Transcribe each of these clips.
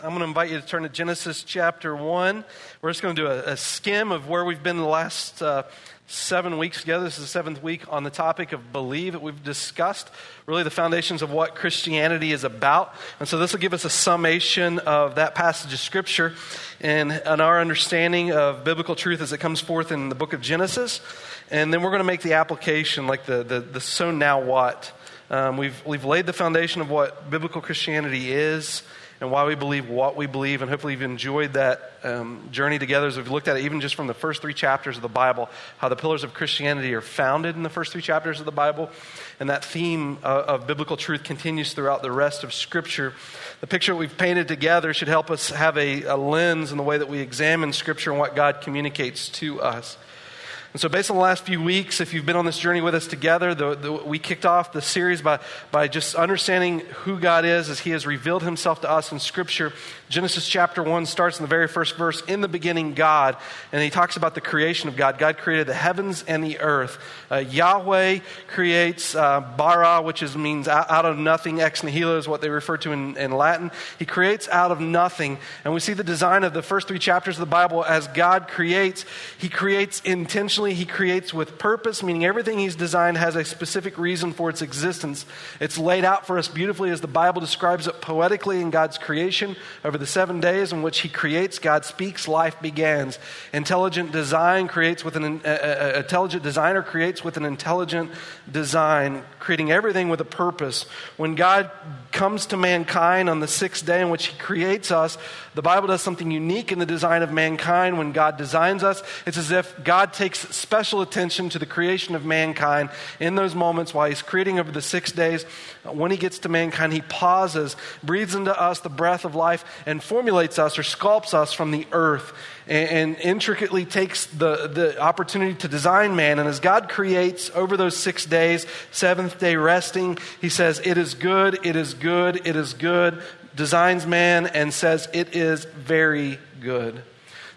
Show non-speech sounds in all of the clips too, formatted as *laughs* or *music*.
I'm going to invite you to turn to Genesis chapter 1. We're just going to do a, a skim of where we've been the last uh, seven weeks together. This is the seventh week on the topic of believe. We've discussed really the foundations of what Christianity is about. And so this will give us a summation of that passage of Scripture and, and our understanding of biblical truth as it comes forth in the book of Genesis. And then we're going to make the application, like the, the, the so now what. Um, we've, we've laid the foundation of what biblical Christianity is and why we believe what we believe. And hopefully, you've enjoyed that um, journey together as we've looked at it, even just from the first three chapters of the Bible, how the pillars of Christianity are founded in the first three chapters of the Bible. And that theme uh, of biblical truth continues throughout the rest of Scripture. The picture we've painted together should help us have a, a lens in the way that we examine Scripture and what God communicates to us. And so, based on the last few weeks, if you've been on this journey with us together, the, the, we kicked off the series by, by just understanding who God is as He has revealed Himself to us in Scripture. Genesis chapter 1 starts in the very first verse In the beginning, God. And He talks about the creation of God. God created the heavens and the earth. Uh, Yahweh creates uh, bara, which is, means out, out, of nothing. Ex nihilo is what they refer to in, in Latin. He creates out of nothing. And we see the design of the first three chapters of the Bible as God creates. He creates intentionally intentionally, he creates with purpose, meaning everything he's designed has a specific reason for its existence. It's laid out for us beautifully as the Bible describes it poetically in God's creation. Over the seven days in which he creates, God speaks, life begins. Intelligent design creates with an uh, uh, intelligent designer creates with an intelligent design, creating everything with a purpose. When God comes to mankind on the sixth day in which he creates us, the Bible does something unique in the design of mankind. When God designs us, it's as if God takes special attention to the creation of mankind in those moments while he's creating over the six days. When he gets to mankind, he pauses, breathes into us the breath of life, and formulates us or sculpts us from the earth and, and intricately takes the, the opportunity to design man. And as God creates over those six days, seventh day resting, he says, It is good, it is good, it is good, designs man, and says, It is very good.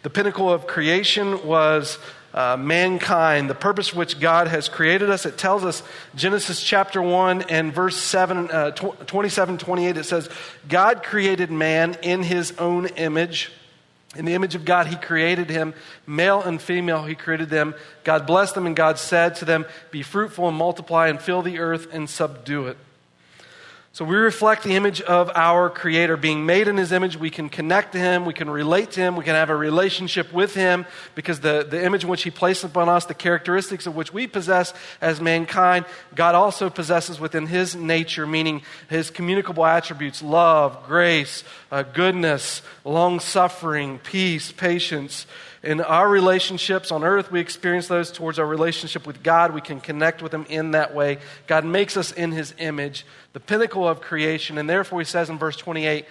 The pinnacle of creation was uh, mankind, the purpose which God has created us. It tells us, Genesis chapter 1 and verse 7, uh, 27, 28, it says, God created man in his own image. In the image of God, he created him. Male and female, he created them. God blessed them, and God said to them, Be fruitful and multiply and fill the earth and subdue it. So we reflect the image of our Creator. Being made in His image, we can connect to Him, we can relate to Him, we can have a relationship with Him because the, the image in which He placed upon us, the characteristics of which we possess as mankind, God also possesses within His nature, meaning His communicable attributes love, grace, uh, goodness, long suffering, peace, patience. In our relationships on earth, we experience those towards our relationship with God. We can connect with Him in that way. God makes us in His image, the pinnacle of creation. And therefore, He says in verse 28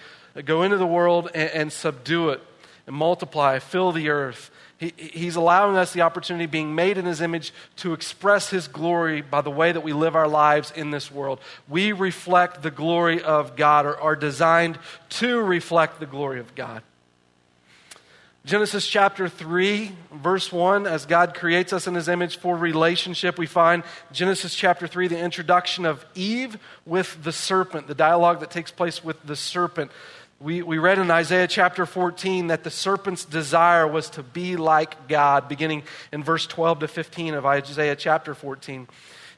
go into the world and, and subdue it, and multiply, fill the earth. He, he's allowing us the opportunity, being made in His image, to express His glory by the way that we live our lives in this world. We reflect the glory of God, or are designed to reflect the glory of God. Genesis chapter 3, verse 1, as God creates us in his image for relationship, we find Genesis chapter 3, the introduction of Eve with the serpent, the dialogue that takes place with the serpent. We, we read in Isaiah chapter 14 that the serpent's desire was to be like God, beginning in verse 12 to 15 of Isaiah chapter 14.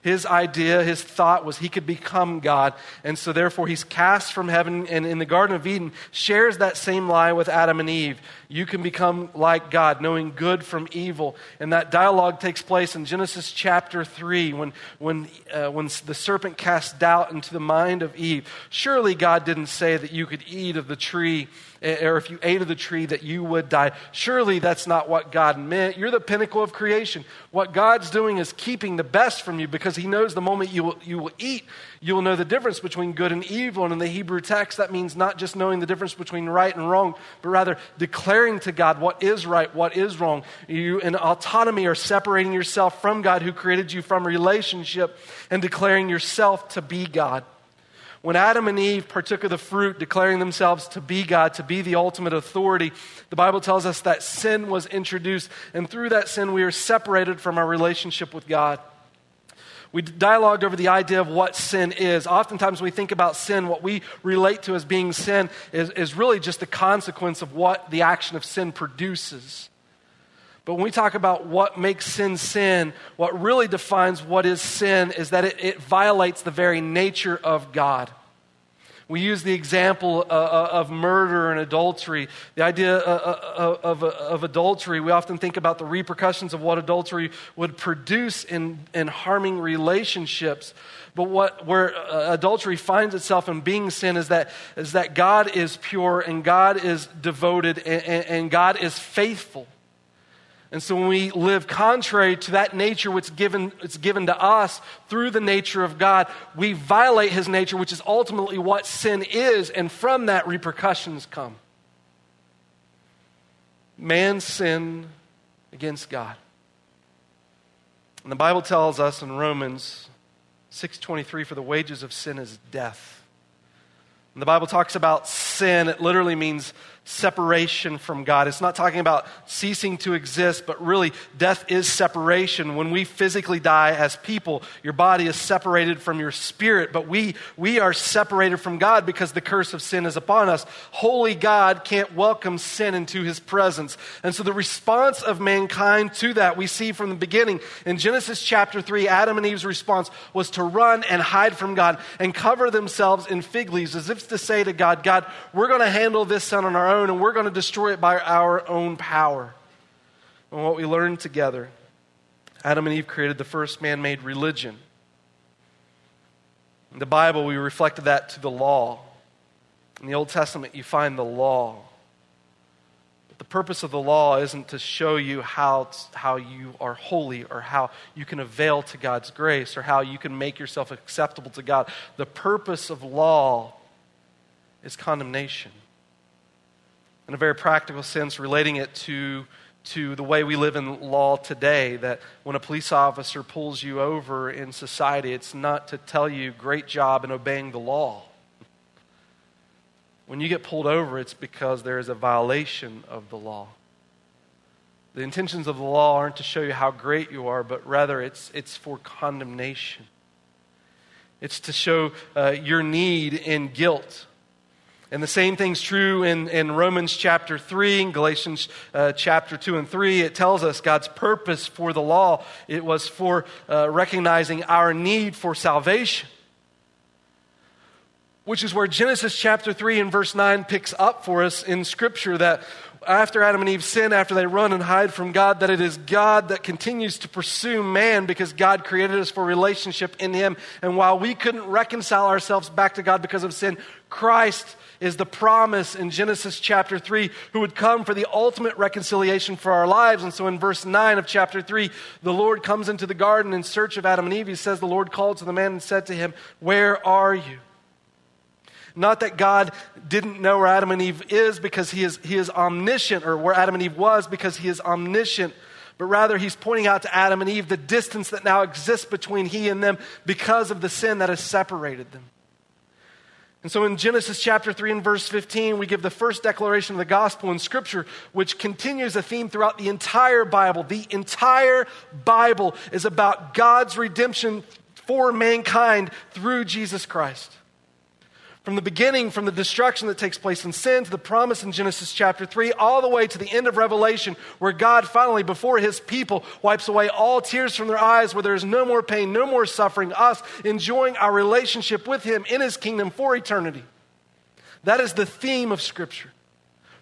His idea, his thought was he could become God. And so, therefore, he's cast from heaven and in the Garden of Eden shares that same lie with Adam and Eve. You can become like God, knowing good from evil. And that dialogue takes place in Genesis chapter 3 when, when, uh, when the serpent cast doubt into the mind of Eve. Surely God didn't say that you could eat of the tree or if you ate of the tree that you would die. Surely that's not what God meant. You're the pinnacle of creation. What God's doing is keeping the best from you because He knows the moment you will, you will eat, you will know the difference between good and evil. And in the Hebrew text, that means not just knowing the difference between right and wrong, but rather declaring to God what is right, what is wrong. You, in autonomy, are separating yourself from God who created you from relationship and declaring yourself to be God. When Adam and Eve partook of the fruit, declaring themselves to be God, to be the ultimate authority, the Bible tells us that sin was introduced, and through that sin, we are separated from our relationship with God. We dialogued over the idea of what sin is. Oftentimes, when we think about sin, what we relate to as being sin is, is really just the consequence of what the action of sin produces. But when we talk about what makes sin sin, what really defines what is sin is that it, it violates the very nature of God. We use the example uh, uh, of murder and adultery. The idea uh, of, adultery, we often think about the repercussions of what adultery would produce in, in harming relationships. But what, where adultery finds itself in being sin is that, is that God is pure and God is devoted and God is faithful. And so when we live contrary to that nature which given, it's given to us through the nature of God, we violate his nature, which is ultimately what sin is, and from that repercussions come. Man sin against God. And the Bible tells us in Romans 6:23 for the wages of sin is death. And the Bible talks about sin, it literally means separation from God. It's not talking about ceasing to exist, but really, death is separation. When we physically die as people, your body is separated from your spirit, but we, we are separated from God because the curse of sin is upon us. Holy God can't welcome sin into his presence. And so, the response of mankind to that we see from the beginning. In Genesis chapter 3, Adam and Eve's response was to run and hide from God and cover themselves in fig leaves as if to say to God, God, we're going to handle this sin on our own and we're going to destroy it by our own power. And what we learned together Adam and Eve created the first man made religion. In the Bible, we reflected that to the law. In the Old Testament, you find the law. But the purpose of the law isn't to show you how, how you are holy or how you can avail to God's grace or how you can make yourself acceptable to God. The purpose of law is condemnation in a very practical sense, relating it to, to the way we live in law today. That when a police officer pulls you over in society, it's not to tell you, great job in obeying the law. When you get pulled over, it's because there is a violation of the law. The intentions of the law aren't to show you how great you are, but rather it's, it's for condemnation. It's to show uh, your need and guilt and the same thing's true in, in Romans chapter 3, in Galatians uh, chapter 2 and 3. It tells us God's purpose for the law. It was for uh, recognizing our need for salvation. Which is where Genesis chapter 3 and verse 9 picks up for us in Scripture that after Adam and Eve sin, after they run and hide from God, that it is God that continues to pursue man because God created us for relationship in Him. And while we couldn't reconcile ourselves back to God because of sin, Christ is the promise in Genesis chapter 3 who would come for the ultimate reconciliation for our lives. And so in verse 9 of chapter 3, the Lord comes into the garden in search of Adam and Eve. He says, The Lord called to the man and said to him, Where are you? Not that God didn't know where Adam and Eve is because he is, he is omniscient, or where Adam and Eve was because he is omniscient, but rather he's pointing out to Adam and Eve the distance that now exists between he and them because of the sin that has separated them. And so in Genesis chapter 3 and verse 15, we give the first declaration of the gospel in Scripture, which continues a theme throughout the entire Bible. The entire Bible is about God's redemption for mankind through Jesus Christ. From the beginning, from the destruction that takes place in sin to the promise in Genesis chapter 3, all the way to the end of Revelation, where God finally, before his people, wipes away all tears from their eyes, where there is no more pain, no more suffering, us enjoying our relationship with him in his kingdom for eternity. That is the theme of Scripture.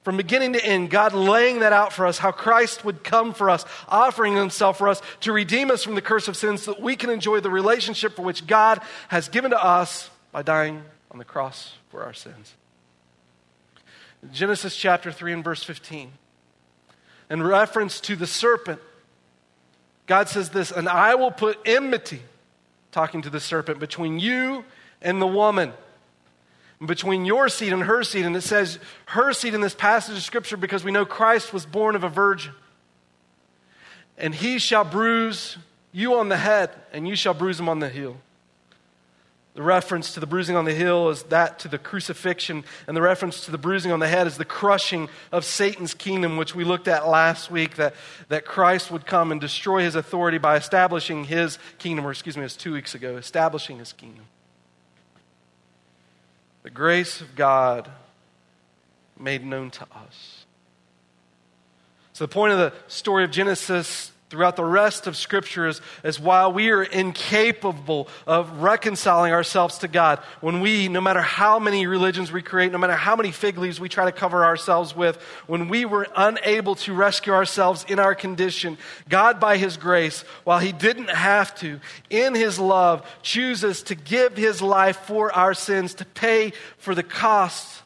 From beginning to end, God laying that out for us, how Christ would come for us, offering himself for us to redeem us from the curse of sin so that we can enjoy the relationship for which God has given to us by dying on the cross for our sins. Genesis chapter 3 and verse 15. In reference to the serpent, God says this, and I will put enmity, talking to the serpent, between you and the woman, between your seed and her seed. And it says her seed in this passage of Scripture because we know Christ was born of a virgin. And he shall bruise you on the head, and you shall bruise him on the heel. The reference to the bruising on the heel is that to the crucifixion, and the reference to the bruising on the head is the crushing of Satan's kingdom, which we looked at last week, that, that Christ would come and destroy his authority by establishing his kingdom, or excuse me, it was two weeks ago, establishing his kingdom. The grace of God made known to us. So, the point of the story of Genesis throughout the rest of Scripture is, is while we are incapable of reconciling ourselves to God, when we, no matter how many religions we create, no matter how many fig leaves we try to cover ourselves with, when we were unable to rescue ourselves in our condition, God, by His grace, while He didn't have to, in His love, chooses to give His life for our sins, to pay for the cost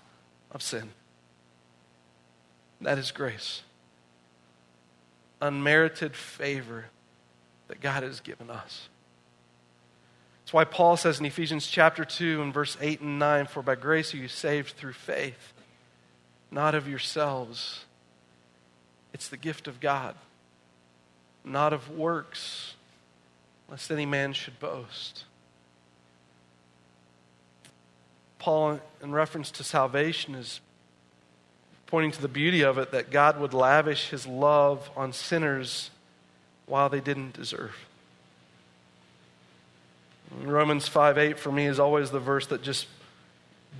of sin. That is grace unmerited favor that God has given us. That's why Paul says in Ephesians chapter 2 and verse 8 and 9 For by grace are you saved through faith, not of yourselves. It's the gift of God, not of works, lest any man should boast. Paul, in reference to salvation, is pointing to the beauty of it that God would lavish his love on sinners while they didn't deserve. Romans 5 8 for me is always the verse that just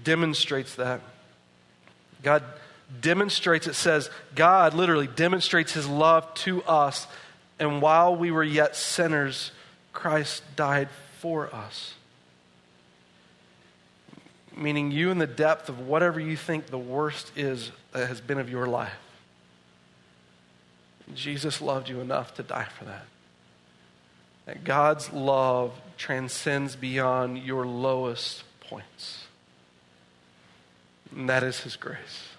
demonstrates that. God demonstrates, it says, God literally demonstrates his love to us, and while we were yet sinners, Christ died for us meaning you in the depth of whatever you think the worst is that has been of your life. Jesus loved you enough to die for that. That God's love transcends beyond your lowest points. And that is His grace.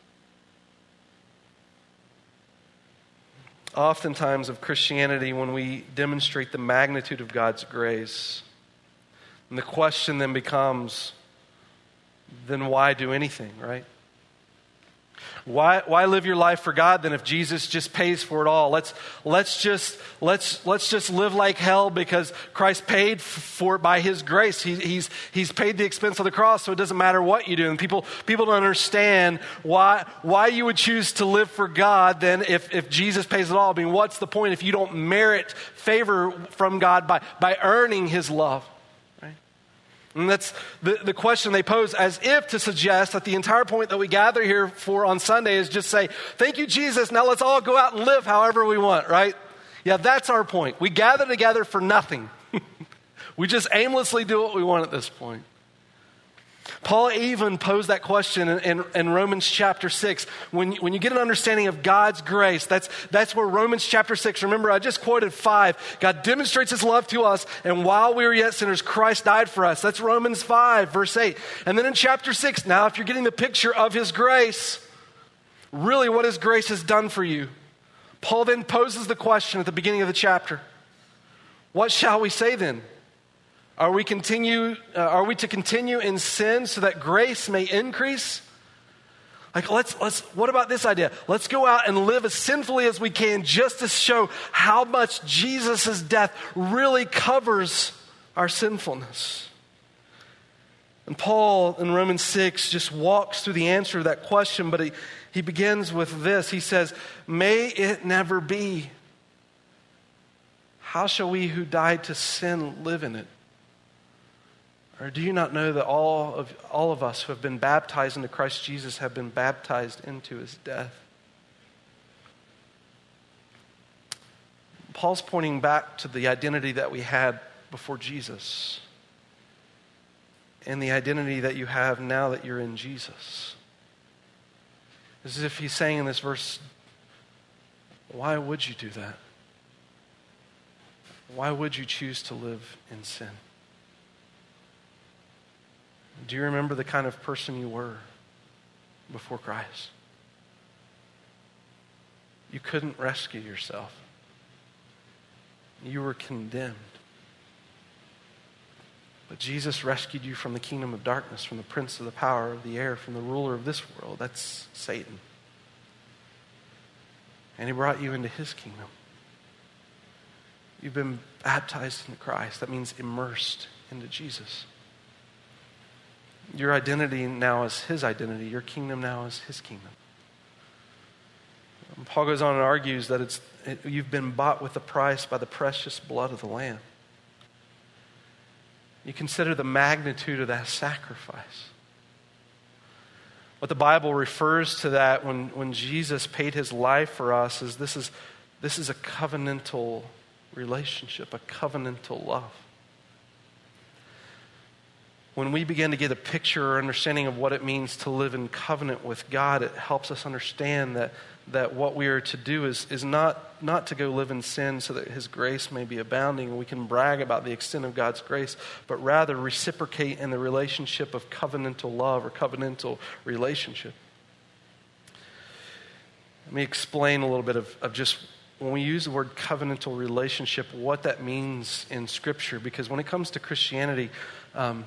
Oftentimes, of Christianity, when we demonstrate the magnitude of God's grace, and the question then becomes then why do anything, right? Why, why live your life for God then if Jesus just pays for it all? Let's, let's, just, let's, let's just live like hell because Christ paid for it by His grace. He, he's, he's paid the expense of the cross, so it doesn't matter what you do. And people, people don't understand why, why you would choose to live for God then if, if Jesus pays it all. I mean, what's the point if you don't merit favor from God by, by earning His love? And that's the, the question they pose as if to suggest that the entire point that we gather here for on Sunday is just say, Thank you, Jesus. Now let's all go out and live however we want, right? Yeah, that's our point. We gather together for nothing. *laughs* we just aimlessly do what we want at this point. Paul even posed that question in, in, in, Romans chapter 6. When, when you get an understanding of God's grace, that's, that's where Romans chapter 6, remember I just quoted 5. God demonstrates his love to us, and while we were yet sinners, Christ died for us. That's Romans 5, verse 8. And then in chapter 6, now if you're getting the picture of his grace, really what his grace has done for you, Paul then poses the question at the beginning of the chapter What shall we say then? Are we, continue, uh, are we to continue in sin so that grace may increase? Like, let's, let's, what about this idea? Let's go out and live as sinfully as we can just to show how much Jesus' death really covers our sinfulness. And Paul in Romans 6 just walks through the answer to that question, but he, he begins with this. He says, May it never be. How shall we who died to sin live in it? Or do you not know that all of, all of us who have been baptized into Christ Jesus have been baptized into his death? Paul's pointing back to the identity that we had before Jesus and the identity that you have now that you're in Jesus. As if he's saying in this verse, why would you do that? Why would you choose to live in sin? Do you remember the kind of person you were before Christ? You couldn't rescue yourself. You were condemned. But Jesus rescued you from the kingdom of darkness, from the prince of the power of the air, from the ruler of this world. That's Satan. And he brought you into his kingdom. You've been baptized into Christ. That means immersed into Jesus. Your identity now is his identity. Your kingdom now is his kingdom. And Paul goes on and argues that it's, it, you've been bought with a price by the precious blood of the Lamb. You consider the magnitude of that sacrifice. What the Bible refers to that when, when Jesus paid his life for us is this is, this is a covenantal relationship, a covenantal love when we begin to get a picture or understanding of what it means to live in covenant with God, it helps us understand that, that what we are to do is, is not, not to go live in sin so that His grace may be abounding and we can brag about the extent of God's grace, but rather reciprocate in the relationship of covenantal love or covenantal relationship. Let me explain a little bit of, of just when we use the word covenantal relationship, what that means in Scripture, because when it comes to Christianity, um,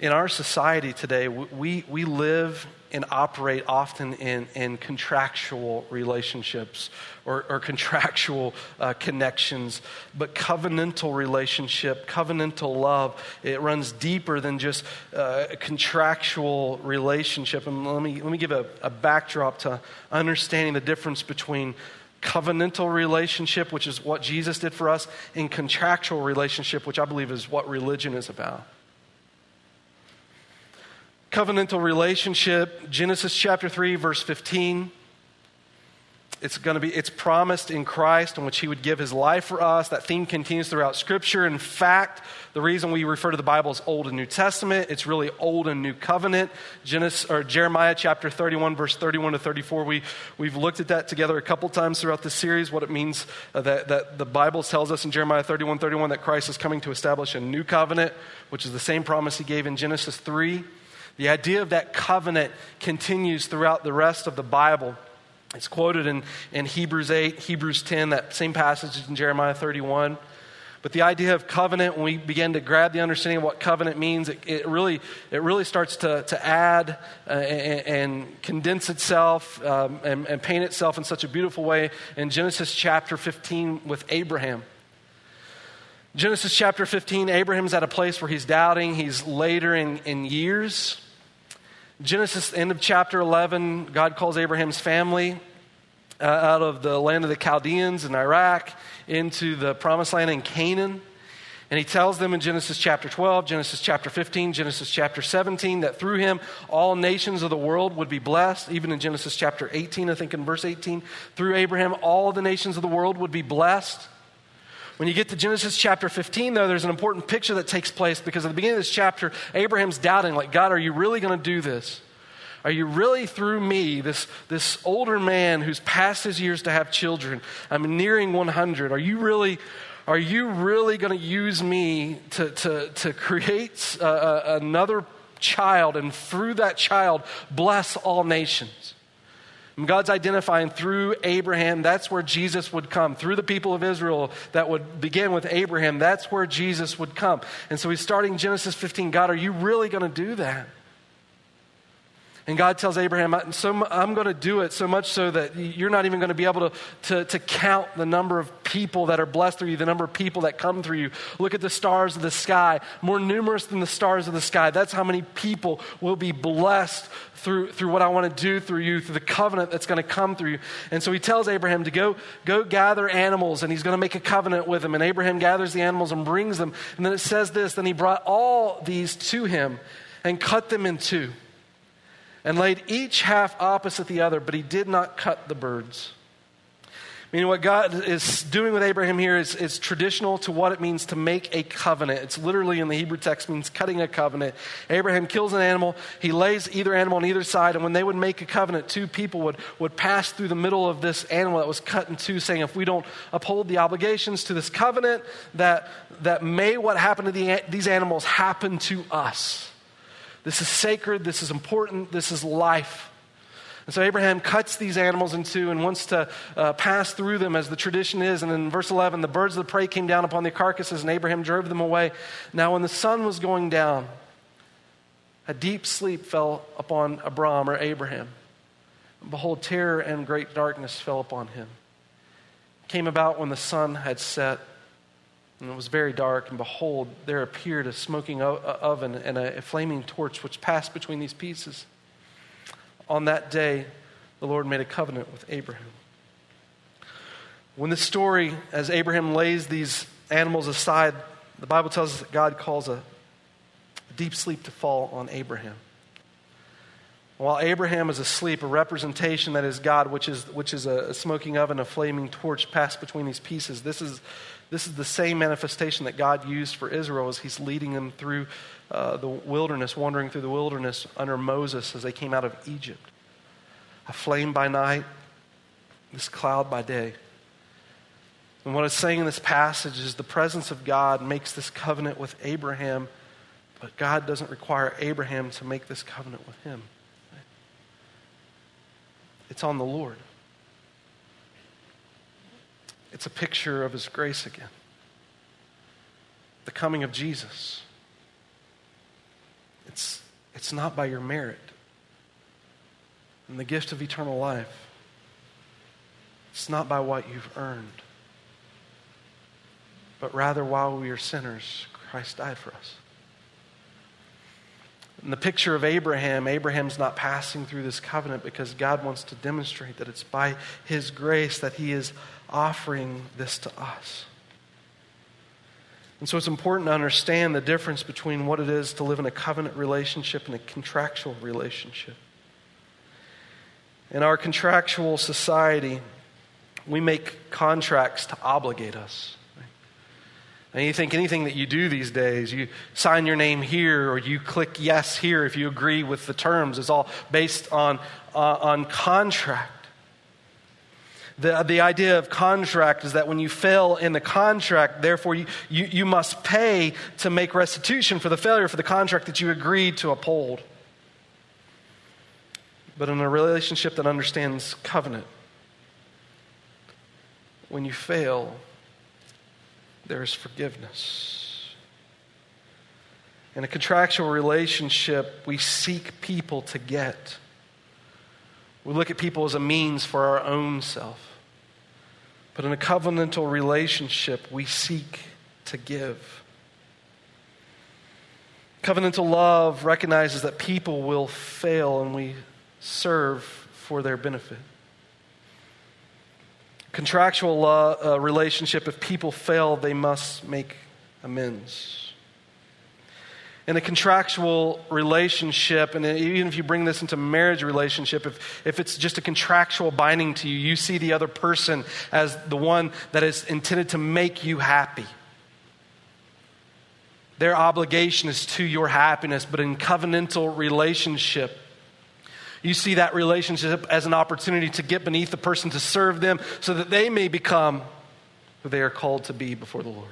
in our society today, we, we live and operate often in, in contractual relationships or, or contractual uh, connections. But covenantal relationship, covenantal love, it runs deeper than just uh, a contractual relationship. And let me, let me give a, a backdrop to understanding the difference between covenantal relationship, which is what Jesus did for us, and contractual relationship, which I believe is what religion is about covenantal relationship, Genesis chapter 3, verse 15. It's going to be, it's promised in Christ in which he would give his life for us. That theme continues throughout Scripture. In fact, the reason we refer to the Bible as Old and New Testament, it's really Old and New Covenant. Genesis, or Jeremiah chapter 31, verse 31 to 34. We, we've looked at that together a couple times throughout the series, what it means uh, that, that the Bible tells us in Jeremiah 31, 31 that Christ is coming to establish a new covenant, which is the same promise he gave in Genesis 3. The idea of that covenant continues throughout the rest of the Bible. It's quoted in, in Hebrews 8, Hebrews 10, that same passage in Jeremiah 31. But the idea of covenant, when we begin to grab the understanding of what covenant means, it, it really, it really starts to, to add uh, and, and, condense itself um, and, and paint itself in such a beautiful way in Genesis chapter 15 with Abraham. Genesis chapter 15, Abraham's at a place where he's doubting. He's later in, in years. Genesis, end of chapter 11, God calls Abraham's family uh, out of the land of the Chaldeans in Iraq into the promised land in Canaan. And he tells them in Genesis chapter 12, Genesis chapter 15, Genesis chapter 17 that through him all nations of the world would be blessed. Even in Genesis chapter 18, I think in verse 18, through Abraham all the nations of the world would be blessed. When you get to Genesis chapter 15, though, there's an important picture that takes place because at the beginning of this chapter, Abraham's doubting, like, God, are you really going to do this? Are you really through me, this, this older man who's past his years to have children? I'm nearing 100. Are you really, are you really going to use me to, to, to create uh, another child and through that child bless all nations? God's identifying through Abraham, that's where Jesus would come. Through the people of Israel that would begin with Abraham, that's where Jesus would come. And so he's starting Genesis 15. God, are you really going to do that? And God tells Abraham, I'm going to do it so much so that you're not even going to be able to, to, to, count the number of people that are blessed through you, the number of people that come through you. Look at the stars of the sky, more numerous than the stars of the sky. That's how many people will be blessed through, through what I want to do through you, through the covenant that's going to come through you. And so he tells Abraham to go, go gather animals, and he's going to make a covenant with them. And Abraham gathers the animals and brings them. And then it says this Then he brought all these to him and cut them in two and laid each half opposite the other, but he did not cut the birds. Meaning, what God is doing with Abraham here is, is, traditional to what it means to make a covenant. It's literally in the Hebrew text means cutting a covenant. Abraham kills an animal, he lays either animal on either side, and when they would make a covenant, two people would, would pass through the middle of this animal that was cut in two, saying, If we don't uphold the obligations to this covenant, that, that may what happened to the, these animals happen to us. This is sacred, this is important, this is life. And so Abraham cuts these animals in two and wants to uh, pass through them as the tradition is. And in verse 11, the birds of the prey came down upon the carcasses, and Abraham drove them away. Now, when the sun was going down, a deep sleep fell upon Abram or Abraham. And behold, terror and great darkness fell upon him. It came about when the sun had set And it was very dark, and behold, there appeared a smoking oven and a flaming torch which passed between these pieces. On that day, the Lord made a covenant with Abraham. When the story, as Abraham lays these animals aside, the Bible tells us that God calls a deep sleep to fall on Abraham. While Abraham is asleep, a representation that is God, which is, which is a, smoking oven, a flaming torch passed between these pieces. This is, this is the same manifestation that God used for Israel as he's leading them through uh, the wilderness, wandering through the wilderness under Moses as they came out of Egypt. A flame by night, this cloud by day. And what it's saying in this passage is the presence of God makes this covenant with Abraham, but God doesn't require Abraham to make this covenant with him. It's on the Lord. It's a picture of His grace again. The coming of Jesus. It's, it's not by your merit. And the gift of eternal life. It's not by what you've earned. But rather, while we are sinners, Christ died for us. In the picture of Abraham, Abraham's not passing through this covenant because God wants to demonstrate that it's by his grace that he is offering this to us. And so it's important to understand the difference between what it is to live in a covenant relationship and a contractual relationship. In our contractual society, we make contracts to obligate us. And you think anything that you do these days, you sign your name here or you click yes here if you agree with the terms, is all based on, uh, on contract. The, the idea of contract is that when you fail in the contract, therefore you, you, you must pay to make restitution for the failure for the contract that you agreed to uphold. But in a relationship that understands covenant, when you fail, there is forgiveness. In a contractual relationship, we seek people to get. We look at people as a means for our own self. But in a covenantal relationship, we seek to give. Covenantal love recognizes that people will fail and we serve for their benefit contractual law, uh, relationship, if people fail, they must make amends. In a contractual relationship, and even if you bring this into marriage relationship, if, if it's just a contractual binding to you, you see the other person as the one that is intended to make you happy. Their obligation is to your happiness, but in covenantal relationship, you see that relationship as an opportunity to get beneath the person, to serve them, so that they may become who they are called to be before the Lord.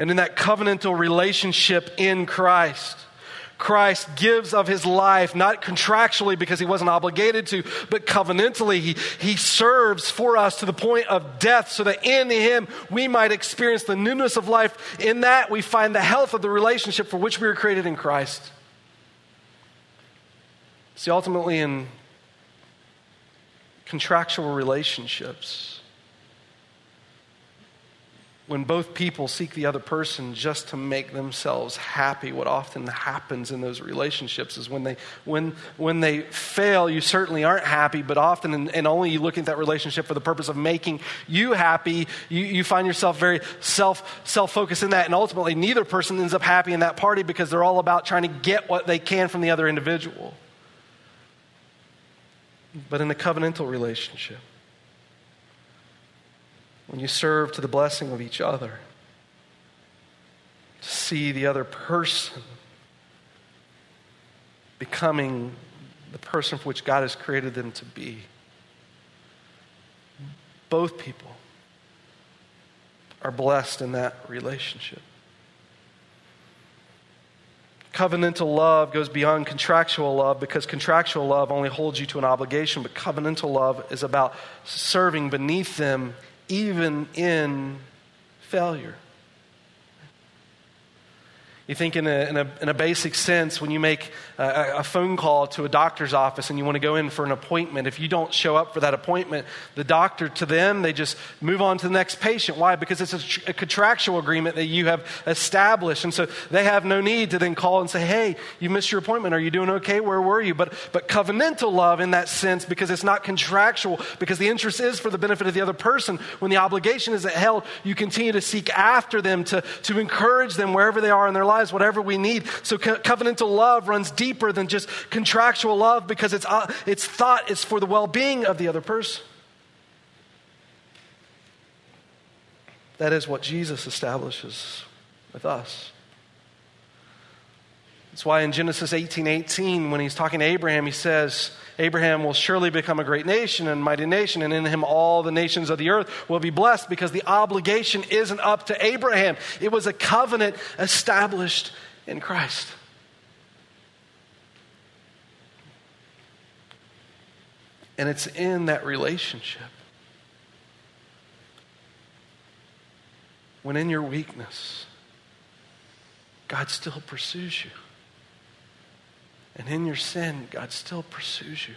And in that covenantal relationship in Christ, Christ gives of his life, not contractually because he wasn't obligated to, but covenantally. He, he serves for us to the point of death so that in him we might experience the newness of life. In that we find the health of the relationship for which we were created in Christ. See, ultimately, in contractual relationships, when both people seek the other person just to make themselves happy, what often happens in those relationships is when they, when, when they fail, you certainly aren't happy, but often, and, and only you look at that relationship for the purpose of making you happy, you, you find yourself very self, self-focused in that, and ultimately neither person ends up happy in that party because they're all about trying to get what they can from the other individual but in a covenantal relationship. When you serve to the blessing of each other, to see the other person becoming the person for which God has created them to be. Both people are blessed in that relationship. Covenantal love goes beyond contractual love because contractual love only holds you to an obligation, but covenantal love is about serving beneath them even in failure. You think, in a, in a, in a basic sense, when you make a, a, phone call to a doctor's office and you want to go in for an appointment, if you don't show up for that appointment, the doctor, to them, they just move on to the next patient. Why? Because it's a, a contractual agreement that you have established. And so they have no need to then call and say, hey, you missed your appointment. Are you doing okay? Where were you? But, but covenantal love in that sense, because it's not contractual, because the interest is for the benefit of the other person, when the obligation is held, you continue to seek after them, to, to encourage them wherever they are in their lives whatever we need. So co- covenantal love runs deeper than just contractual love because it's, uh, it's thought is for the well being of the other person. That is what Jesus establishes with us. That's why in Genesis 18 18, when he's talking to Abraham, he says, Abraham will surely become a great nation and mighty nation, and in him all the nations of the earth will be blessed because the obligation isn't up to Abraham. It was a covenant established in Christ. And it's in that relationship. When in your weakness, God still pursues you. And in your sin, God still pursues you.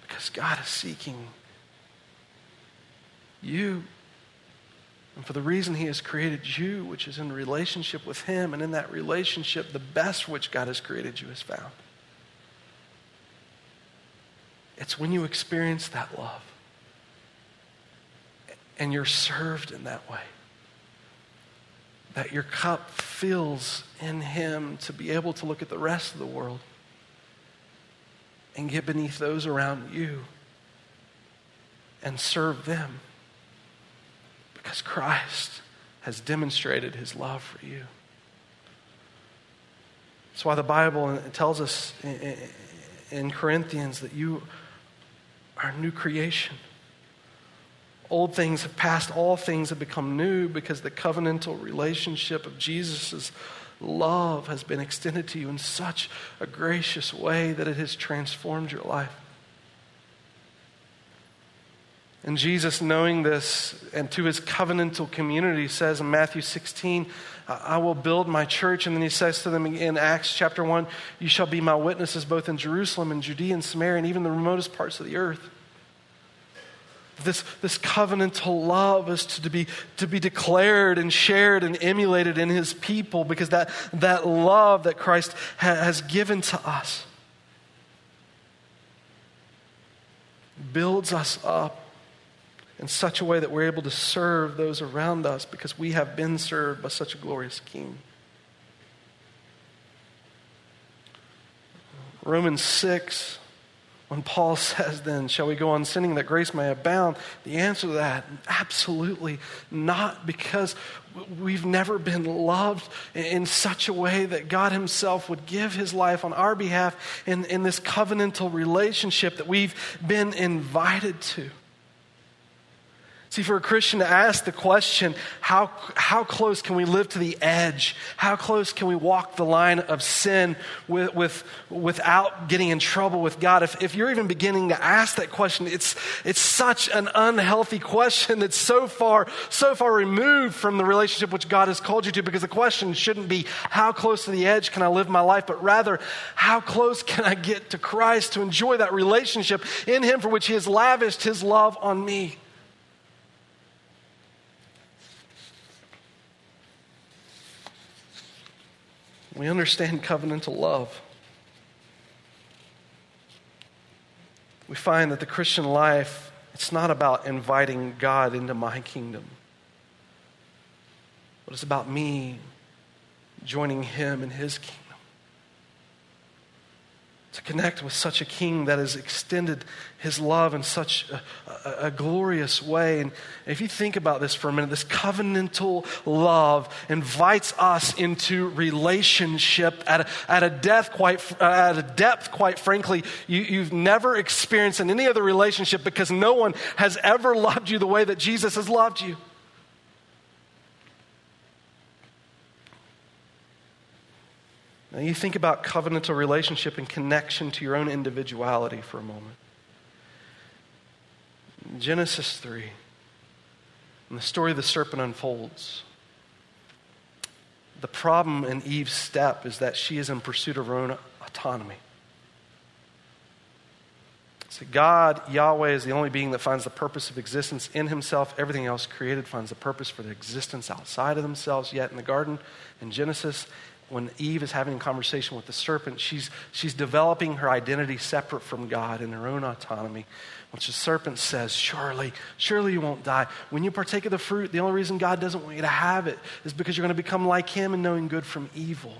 Because God is seeking you. And for the reason He has created you, which is in relationship with Him, and in that relationship, the best which God has created you is found. It's when you experience that love and you're served in that way that your cup fills in Him to be able to look at the rest of the world and get beneath those around you and serve them because Christ has demonstrated His love for you. That's why the Bible tells us in Corinthians that you are a new creation. Old things have passed, all things have become new because the covenantal relationship of Jesus' love has been extended to you in such a gracious way that it has transformed your life. And Jesus, knowing this, and to his covenantal community, says in Matthew 16, I will build my church. And then he says to them in Acts chapter 1, You shall be my witnesses both in Jerusalem and Judea and Samaria and even the remotest parts of the earth. This, this covenantal love is to be, to be declared and shared and emulated in his people because that, that love that Christ ha- has given to us builds us up in such a way that we're able to serve those around us because we have been served by such a glorious King. Romans 6 when Paul *laughs* says, then, shall we go on sinning that grace may abound? The answer to that, absolutely not, because we've never been loved in such a way that God Himself would give His life on our behalf in, in this covenantal relationship that we've been invited to. See, for a Christian to ask the question, how, how close can we live to the edge? How close can we walk the line of sin with, with, without getting in trouble with God? If, if you're even beginning to ask that question, it's, it's such an unhealthy question that's so far, so far removed from the relationship which God has called you to because the question shouldn't be, how close to the edge can I live my life? But rather, how close can I get to Christ to enjoy that relationship in Him for which He has lavished His love on me? We understand covenantal love. We find that the Christian life, it's not about inviting God into my kingdom, but it's about me joining Him in His kingdom to connect with such a king that has extended his love in such a, a, a, glorious way. And if you think about this for a minute, this covenantal love invites us into relationship at a, at a, depth, quite, uh, at a depth, quite frankly, you, you've never experienced in any other relationship because no one has ever *laughs* loved you the way that Jesus has loved you. Now, you think about covenantal relationship and connection to your own individuality for a moment. Genesis 3, and the story of the serpent unfolds. the problem in Eve's step is that she is in pursuit of her own autonomy. So God, Yahweh, is the only being that finds the purpose of existence in himself. Everything else created finds the purpose for their existence outside of themselves. Yet in the garden, in Genesis, when Eve is having a conversation with the serpent, she's, she's developing her identity separate from God in her own autonomy. Which the serpent says, Surely, surely you won't die. When you partake of the fruit, the only reason God doesn't want you to have it is because you're going to become like Him in knowing good from evil.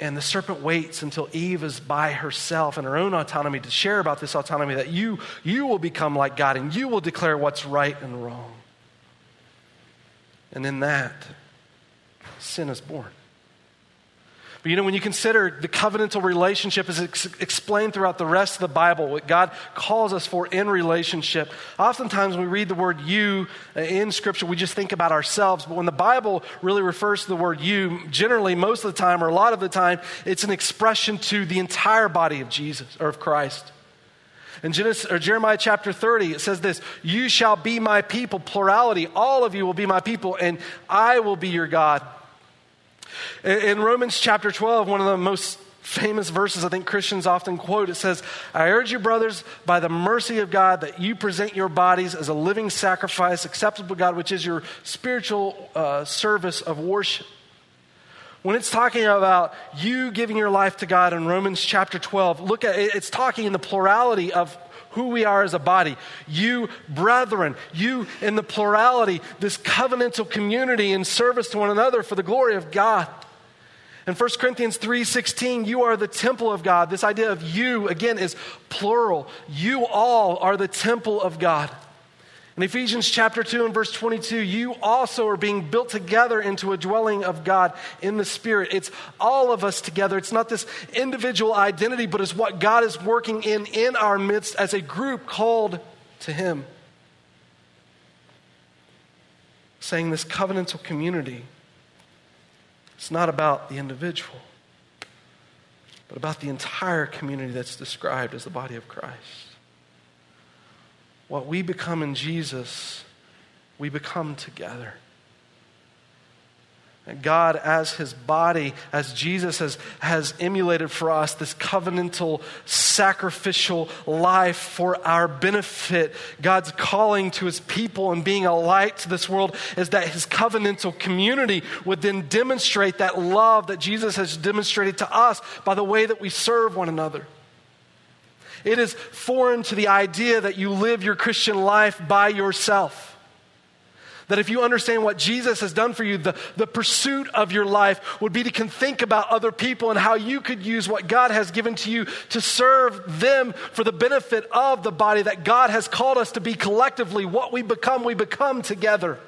And the serpent waits until Eve is by herself in her own autonomy to share about this autonomy that you, you will become like God and you will declare what's right and wrong. And in that, sin is born. But you know, when you consider the covenantal relationship as ex- explained throughout the rest of the Bible, what God calls us for in relationship, oftentimes when we read the word you uh, in Scripture, we just think about ourselves. But when the Bible really refers to the word you, generally, most of the time, or a lot of the time, it's an expression to the entire body of Jesus or of Christ. In Genesis, or Jeremiah chapter 30, it says this You shall be my people, plurality. All of you will be my people, and I will be your God. In Romans chapter 12, one of the most famous verses I think Christians often quote, it says, I urge you, brothers, by the mercy of God, that you present your bodies as a living sacrifice, acceptable to God, which is your spiritual uh, service of worship. When it's talking about you giving your life to God in Romans chapter 12, look at it's talking in the plurality of who we are as a body. You, brethren, you in the plurality, this covenantal community in service to one another for the glory of God. In 1 Corinthians 3:16, you are the temple of God. This idea of you again is plural. You all are the temple of God. In Ephesians chapter 2 and verse 22, you also are being built together into a dwelling of God in the Spirit. It's all of us together. It's not this individual identity, but it's what God is working in in our midst as a group called to Him. Saying this covenantal community, it's not about the individual, but about the entire community that's described as the body of Christ. What we become in Jesus, we become together. And God, as his body, as Jesus has, has emulated for us this covenantal, sacrificial life for our benefit, God's calling to his people and being a light to this world is that his covenantal community would then demonstrate that love that Jesus has demonstrated to us by the way that we serve one another. It is foreign to the idea that you live your Christian life by yourself. That if you understand what Jesus has done for you, the, the pursuit of your life would be to think about other people and how you could use what God has given to you to serve them for the benefit of the body that God has called us to be collectively. What we become, we become together.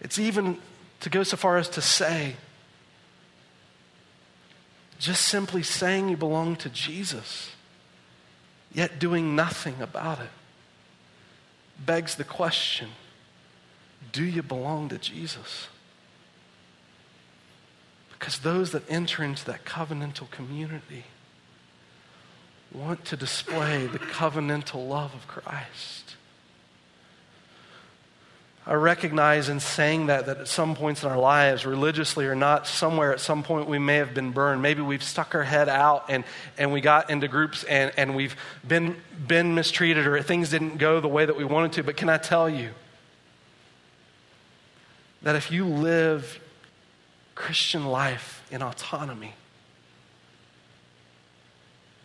It's even to go so far as to say just simply saying you belong to Jesus, yet doing nothing about it, begs the question do you belong to Jesus? Because those that enter into that covenantal community want to display the covenantal love of Christ. I recognize in saying that that at some points in our lives, religiously or not, somewhere at some point we may have been burned. Maybe we've stuck our head out and, and we got into groups and, and we've been, been mistreated or things didn't go the way that we wanted to. But can I tell you that if you live Christian life in autonomy,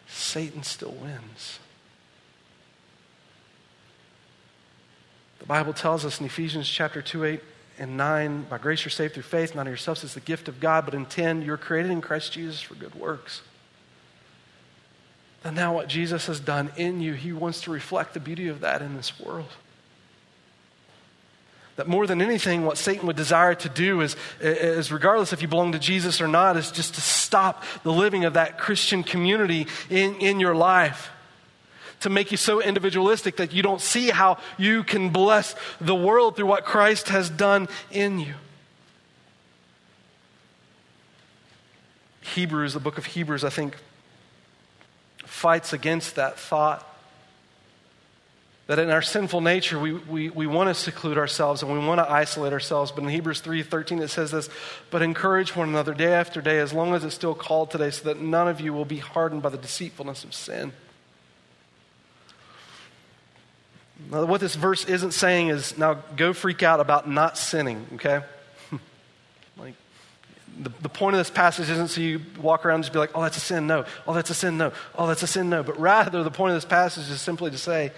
Satan still wins. The Bible tells us in Ephesians chapter 2, 8 and 9, by grace you're saved through faith, not of yourselves, it's the gift of God, but in 10, you're created in Christ Jesus for good works. And now what Jesus has done in you, he wants to reflect the beauty of that in this world. That more than anything, what Satan would desire to do is, is, regardless if you belong to Jesus or not, is just to stop the living of that Christian community in, in your life to make you so individualistic that you don't see how you can bless the world through what Christ has done in you. Hebrews, the book of Hebrews, I think, fights against that thought. That in our sinful nature, we, we, we want to seclude ourselves and we want to isolate ourselves. But in Hebrews 3.13, it says this, But encourage one another day after day, as long as it's still called today, so that none of you will be hardened by the deceitfulness of sin. Now, what this verse isn't saying is now go freak out about not sinning, okay? *laughs* like, the, the point of this passage isn't so you walk around and just be like, oh, that's a sin, no. Oh, that's a sin, no. Oh, that's a sin, no. But rather, the point of this passage is simply to say,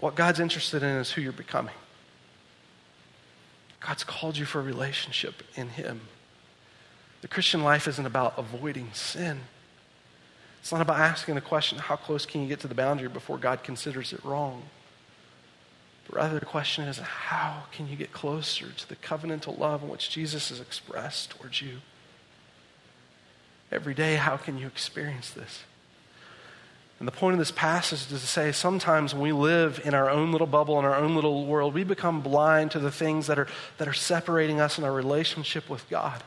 what God's interested in is who you're becoming. God's called you for a relationship in Him. The Christian life isn't about avoiding sin. It's not about asking the question, how close can you get to the boundary before God considers it wrong? But rather, the question is, how can you get closer to the covenantal love in which Jesus has expressed towards you? Every day, how can you experience this? And the point of this passage is to say sometimes when we live in our own little bubble, in our own little world, we become blind to the things that are, that are separating us in our relationship with God.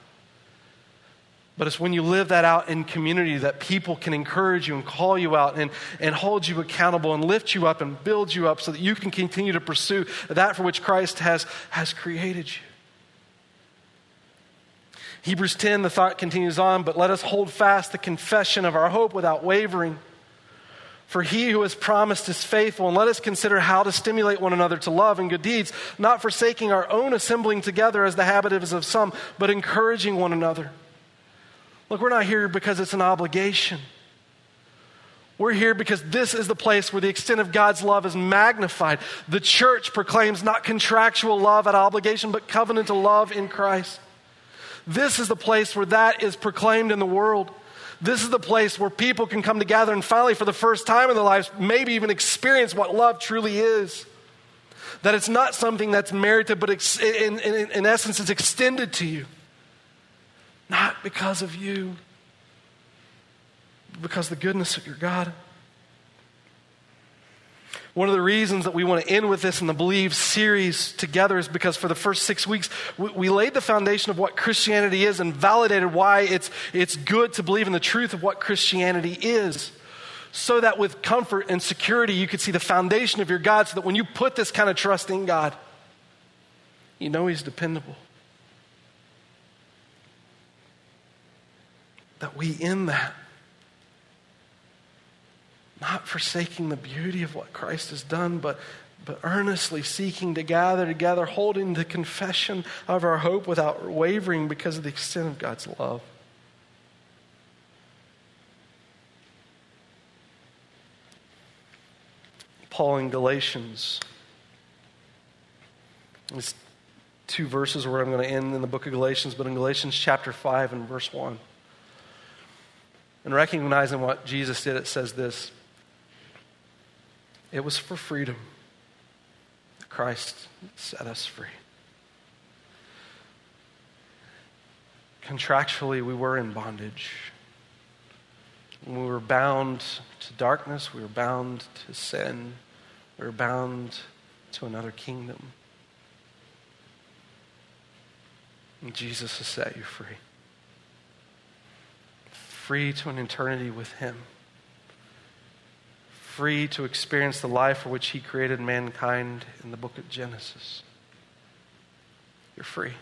But it's when you live that out in community that people can encourage you and call you out and, and hold you accountable and lift you up and build you up so that you can continue to pursue that for which Christ has, has created you. Hebrews 10, the thought continues on, but let us hold fast the confession of our hope without wavering. For he who has promised is faithful, and let us consider how to stimulate one another to love and good deeds, not forsaking our own assembling together as the habit is of some, but encouraging one another. Look, we're not here because it's an obligation. We're here because this is the place where the extent of God's love is magnified. The church proclaims not contractual love at obligation, but covenantal love in Christ. This is the place where that is proclaimed in the world. This is the place where people can come together and finally, for the first time in their lives, maybe even experience what love truly is. That it's not something that's merited, but in, in, in essence, it's extended to you. Not because of you, because of the goodness of your God. One of the reasons that we want to end with this in the Believe series together is because for the first six weeks, we, we, laid the foundation of what Christianity is and validated why it's, it's good to believe in the truth of what Christianity is. So that with comfort and security, you could see the foundation of your God, so that when you put this kind of trust in God, you know He's dependable. That we in that not forsaking the beauty of what Christ has done, but, but earnestly seeking to gather together, holding the confession of our hope without wavering because of the extent of God's love. Paul in Galatians. These two verses where I'm going to end in the book of Galatians, but in Galatians chapter 5 and verse 1. And recognizing what Jesus did, it says this it was for freedom Christ set us free. Contractually, we were in bondage. We were bound to darkness, we were bound to sin, we were bound to another kingdom. And Jesus has set you free. Free to an eternity with Him free to experience the life for which He created mankind in the book of Genesis. You're free.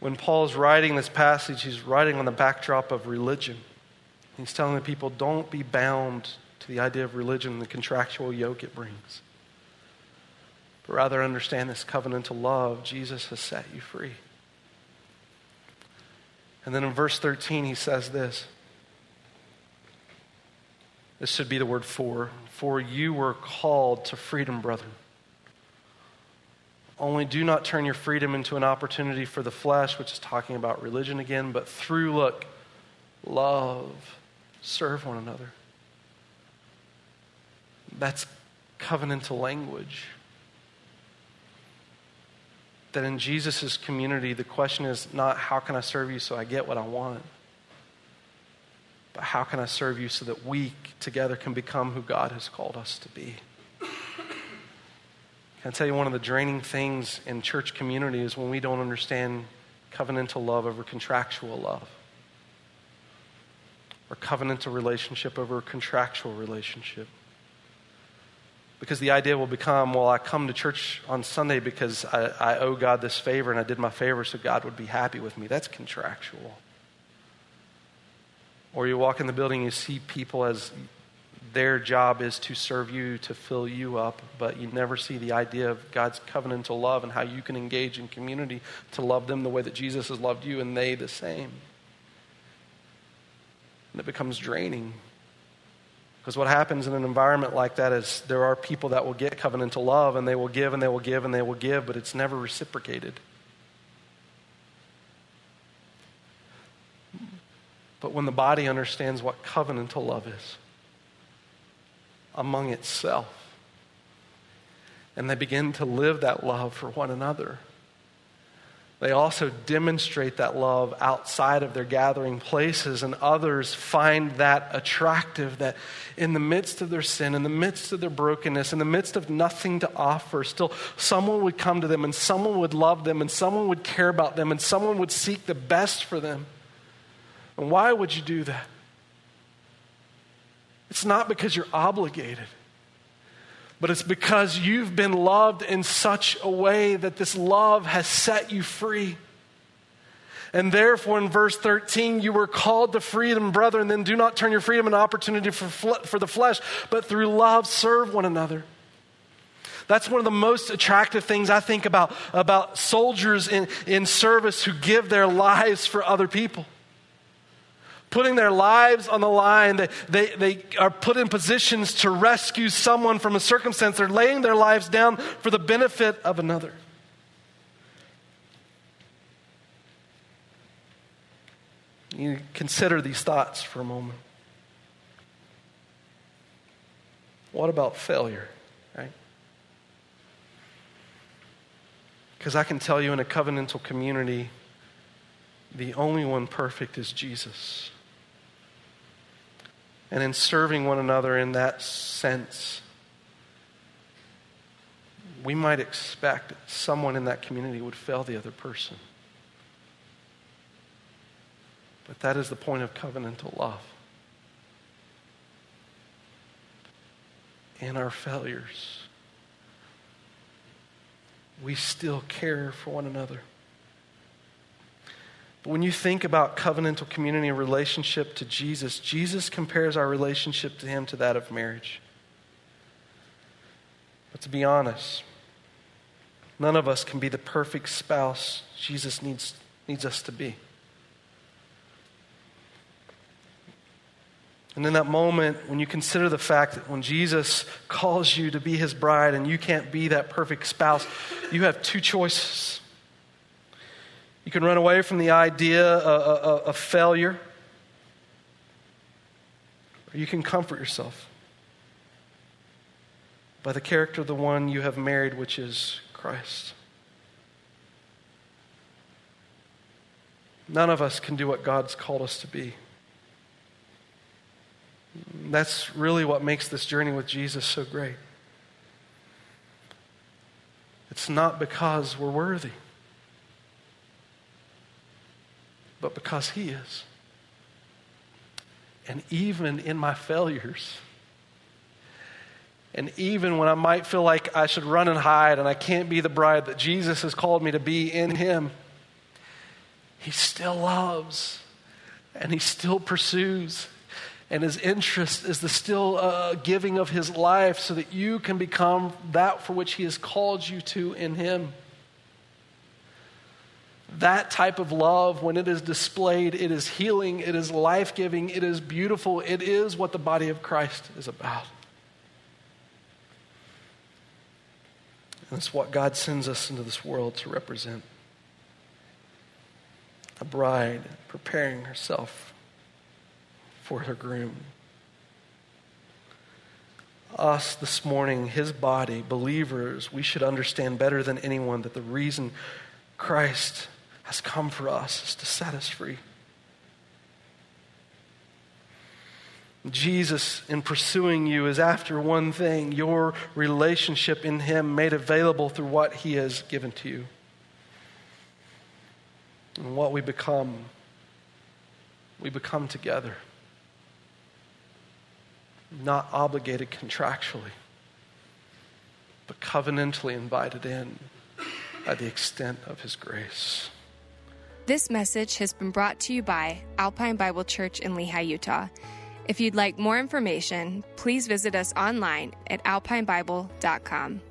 When Paul's writing this passage, he's writing on the backdrop of religion. He's telling the people, don't be bound to the idea of religion and the contractual yoke it brings. But rather understand this covenantal love. Jesus has set you free. And then in verse 13, he says this this should be the word for. For you were called to freedom, brethren. Only do not turn your freedom into an opportunity for the flesh, which is talking about religion again, but through, look, love, serve one another. That's covenantal language. That in Jesus' community, the question is not how can I serve you so I get what I want? But how can I serve you so that we together can become who God has called us to be? Can I tell you one of the draining things in church community is when we don't understand covenantal love over contractual love, or covenantal relationship over contractual relationship. Because the idea will become, well, I come to church on Sunday because I, I owe God this favor and I did my favor so God would be happy with me. That's contractual. Or you walk in the building, you see people as their job is to serve you, to fill you up, but you never see the idea of God's covenantal love and how you can engage in community to love them the way that Jesus has loved you and they the same. And it becomes draining. Because what happens in an environment like that is there are people that will get covenantal love and they will give and they will give and they will give, but it's never reciprocated. But when the body understands what covenantal love is among itself, and they begin to live that love for one another, they also demonstrate that love outside of their gathering places, and others find that attractive. That in the midst of their sin, in the midst of their brokenness, in the midst of nothing to offer, still someone would come to them, and someone would love them, and someone would care about them, and someone would seek the best for them. And why would you do that? It's not because you're obligated but it's because you've been loved in such a way that this love has set you free. And therefore, in verse 13, you were called to freedom, brethren. Then do not turn your freedom into opportunity for, for the flesh, but through love serve one another. That's one of the most attractive things I think about, about soldiers in, in service who give their lives for other people putting their lives on the line. They, they, they are put in positions to rescue someone from a circumstance. They're laying their lives down for the benefit of another. You consider these thoughts for a moment. What about failure, right? Because I can tell you in a covenantal community, the only one perfect is Jesus and in serving one another in that sense, we might expect someone in that community would fail the other person. But that is the point of covenantal love. In our failures, we still care for one another. But when you think about covenantal community and relationship to Jesus, Jesus compares our relationship to him to that of marriage. But to be honest, none of us can be the perfect spouse Jesus needs, needs us to be. And in that moment, when you consider the fact that when Jesus calls you to be his bride and you can't be that perfect spouse, you have two choices. Can run away from the idea of, of failure, or you can comfort yourself by the character of the one you have married, which is Christ. None of us can do what God's called us to be. That's really what makes this journey with Jesus so great. It's not because we're worthy. But because He is. And even in my failures, and even when I might feel like I should run and hide and I can't be the bride that Jesus has called me to be in Him, He still loves and He still pursues. And His interest is the still uh, giving of His life so that you can become that for which He has called you to in Him. That type of love, when it is displayed, it is healing, it is life giving, it is beautiful, it is what the body of Christ is about. And it's what God sends us into this world to represent a bride preparing herself for her groom. Us this morning, his body, believers, we should understand better than anyone that the reason Christ has come for us is to set us free. Jesus, in pursuing you, is after one thing your relationship in Him made available through what He has given to you. And what we become, we become together, not obligated contractually, but covenantally invited in by the extent of his grace. This message has been brought to you by Alpine Bible Church in Lehi, Utah. If you'd like more information, please visit us online at alpinebible.com.